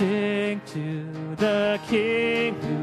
Sing to the King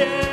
watch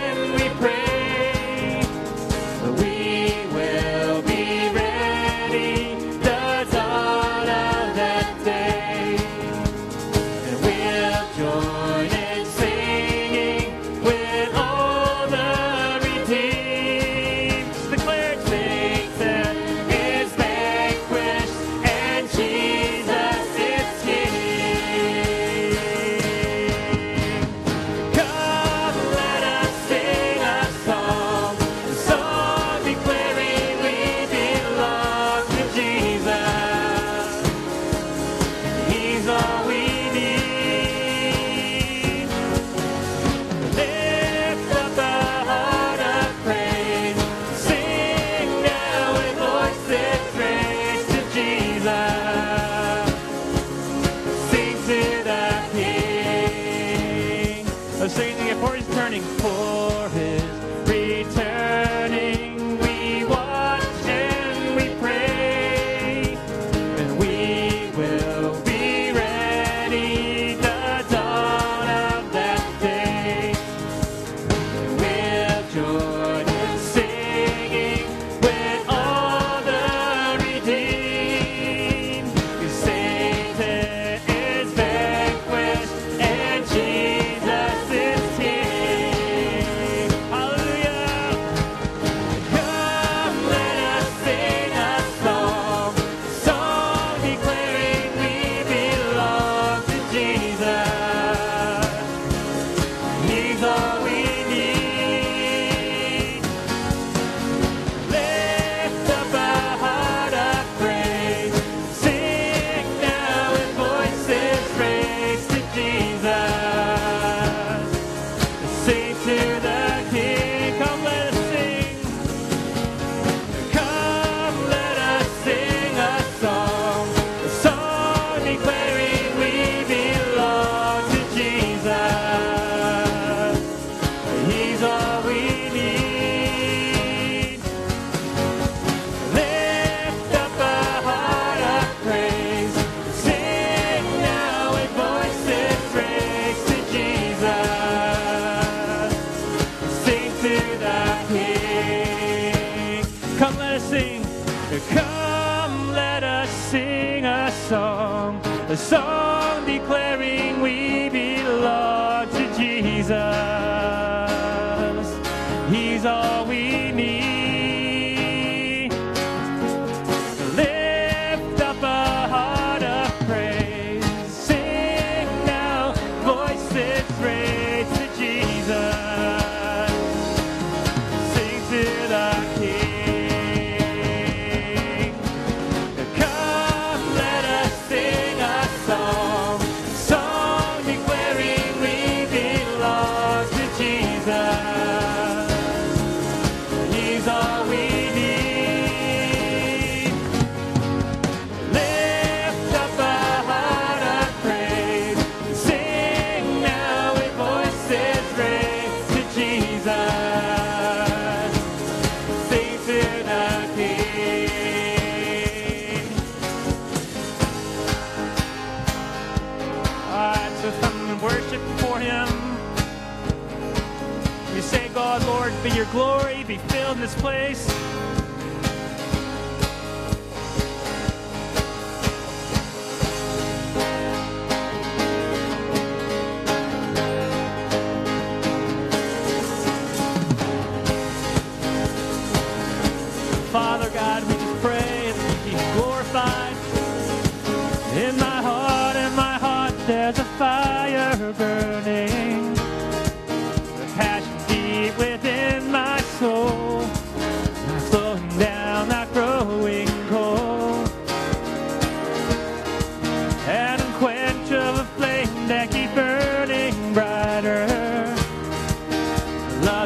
be filled in this place.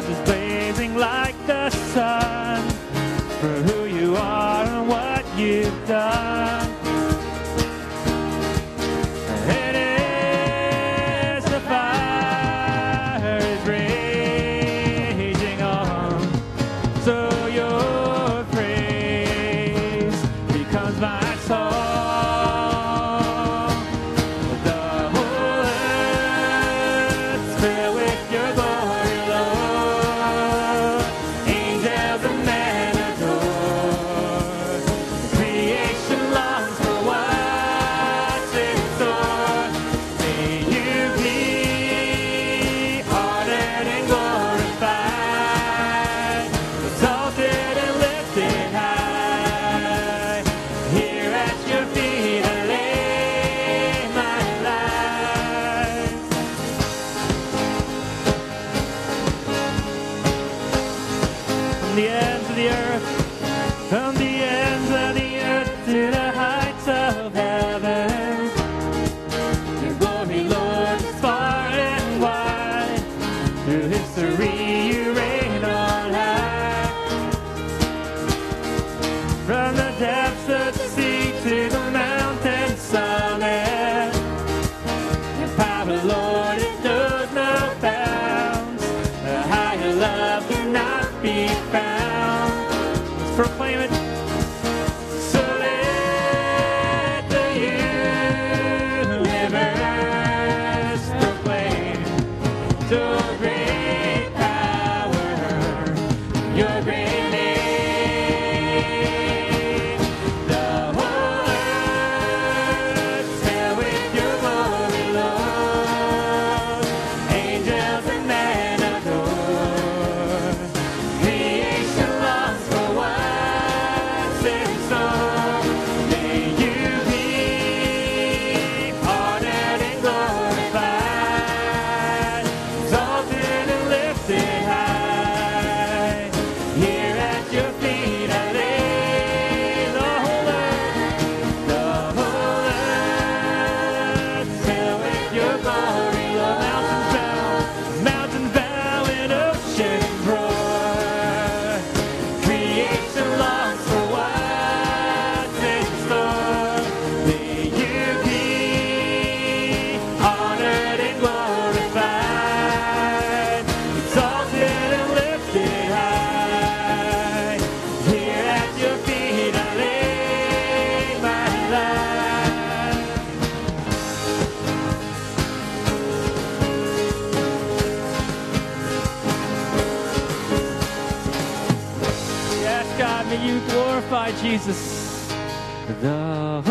Love is Jesus. The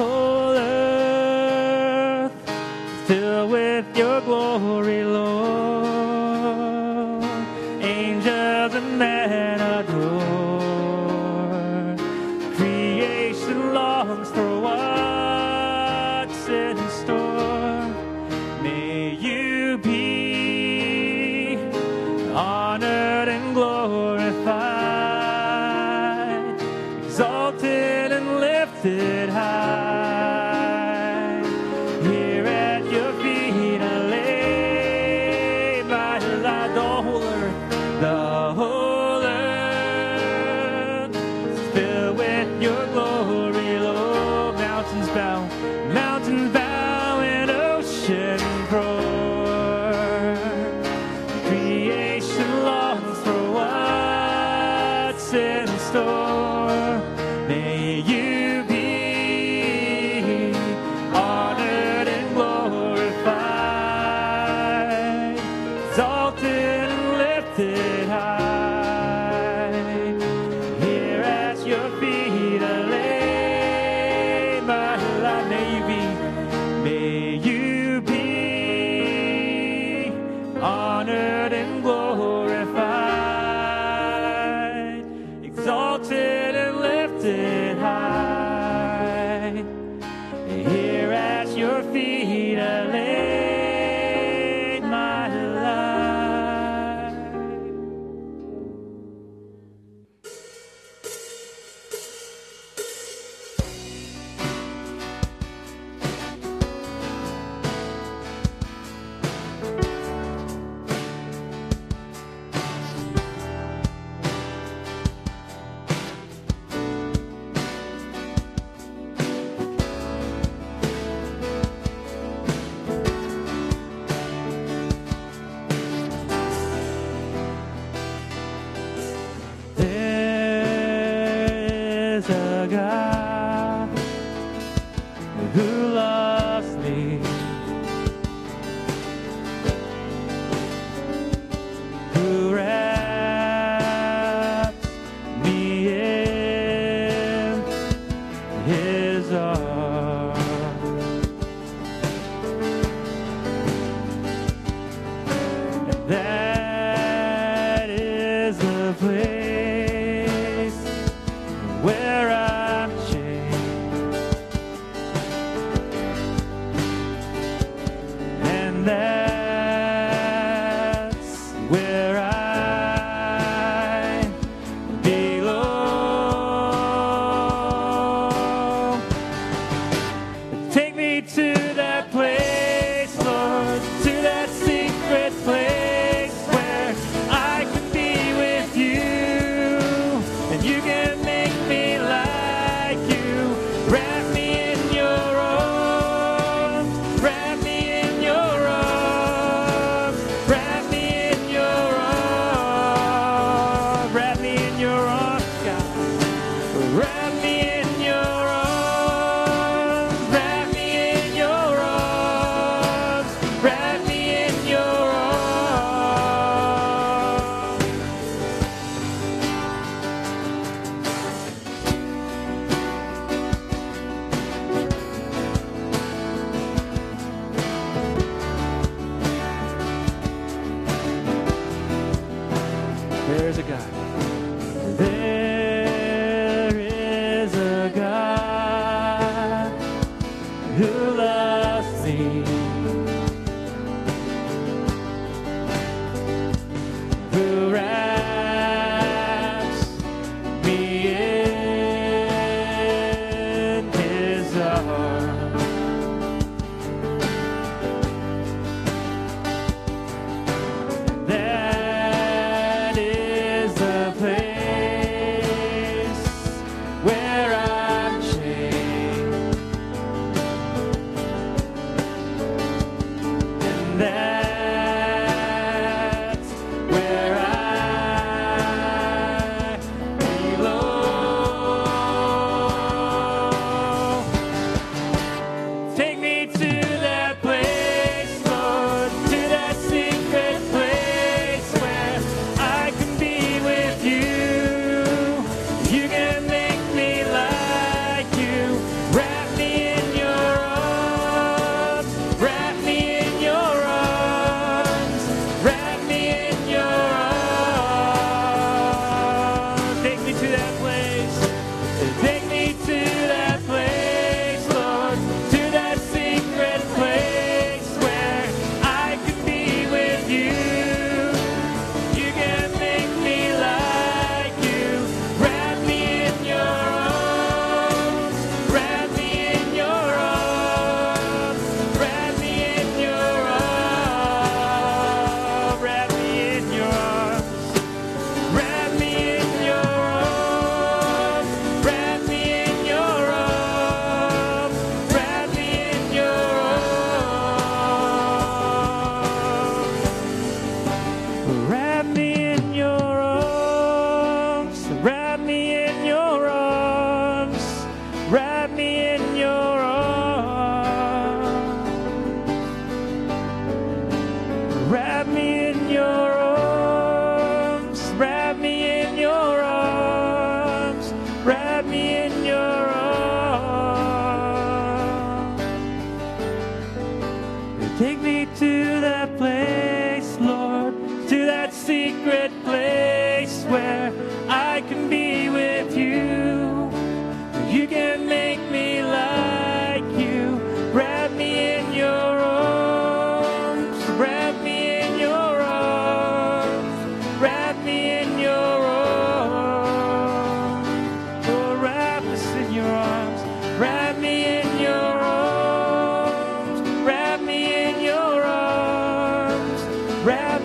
Wrap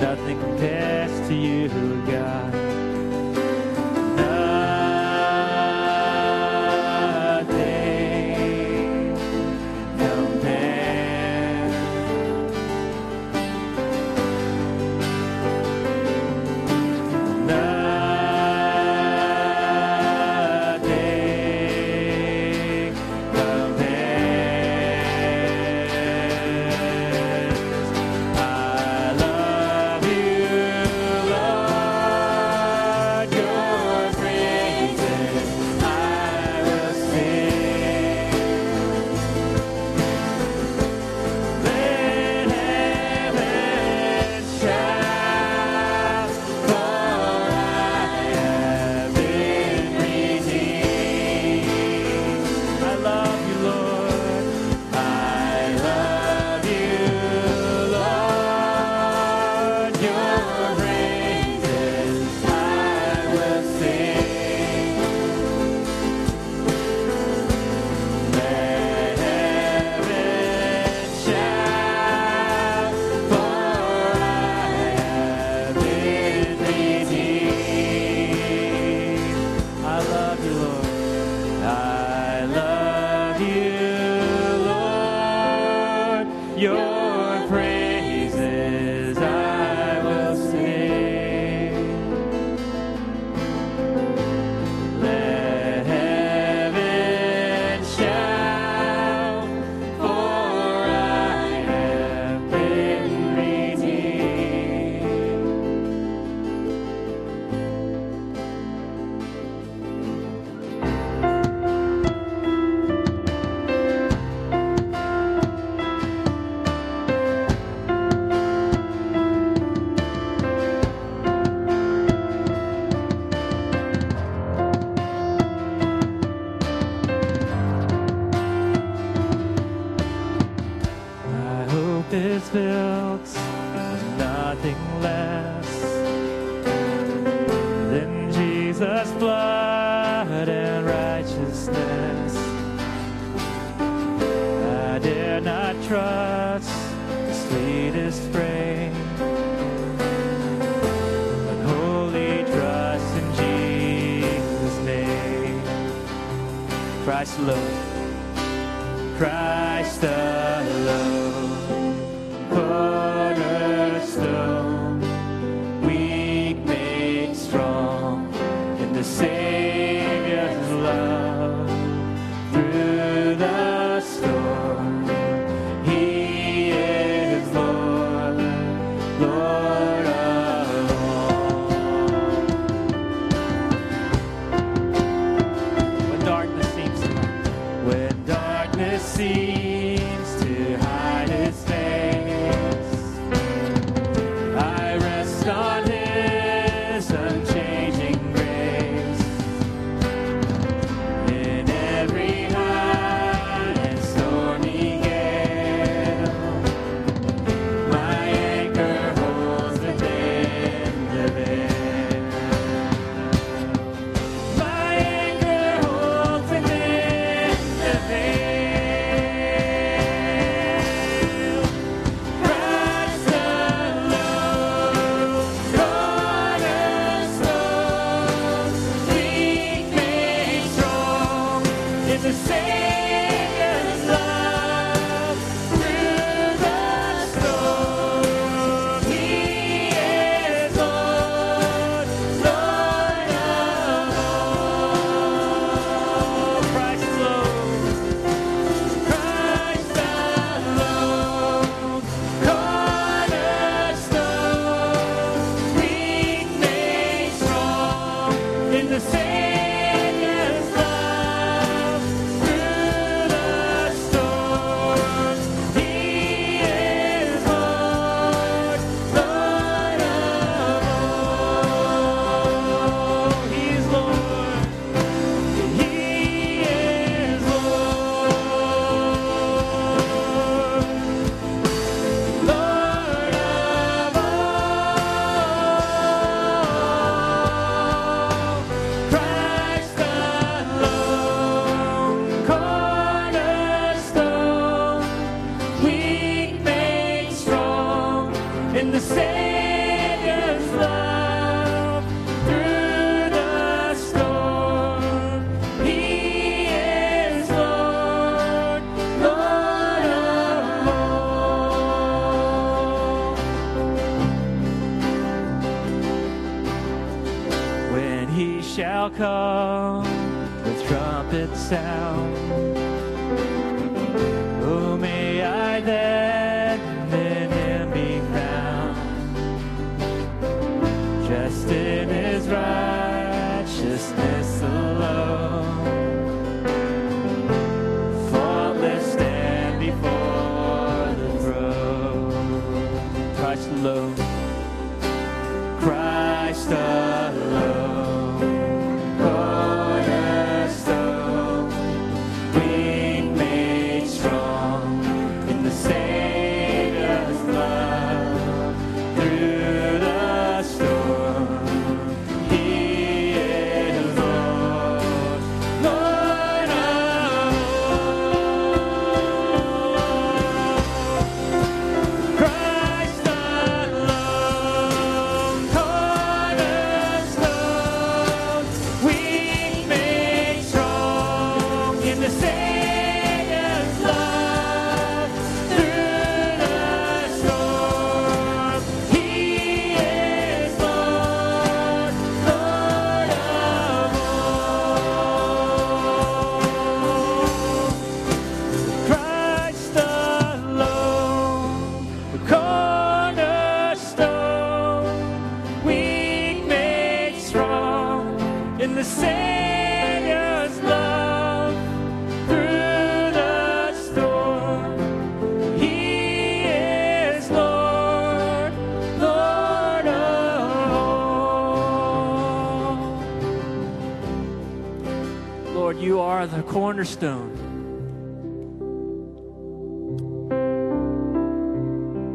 nothing compares to you, God.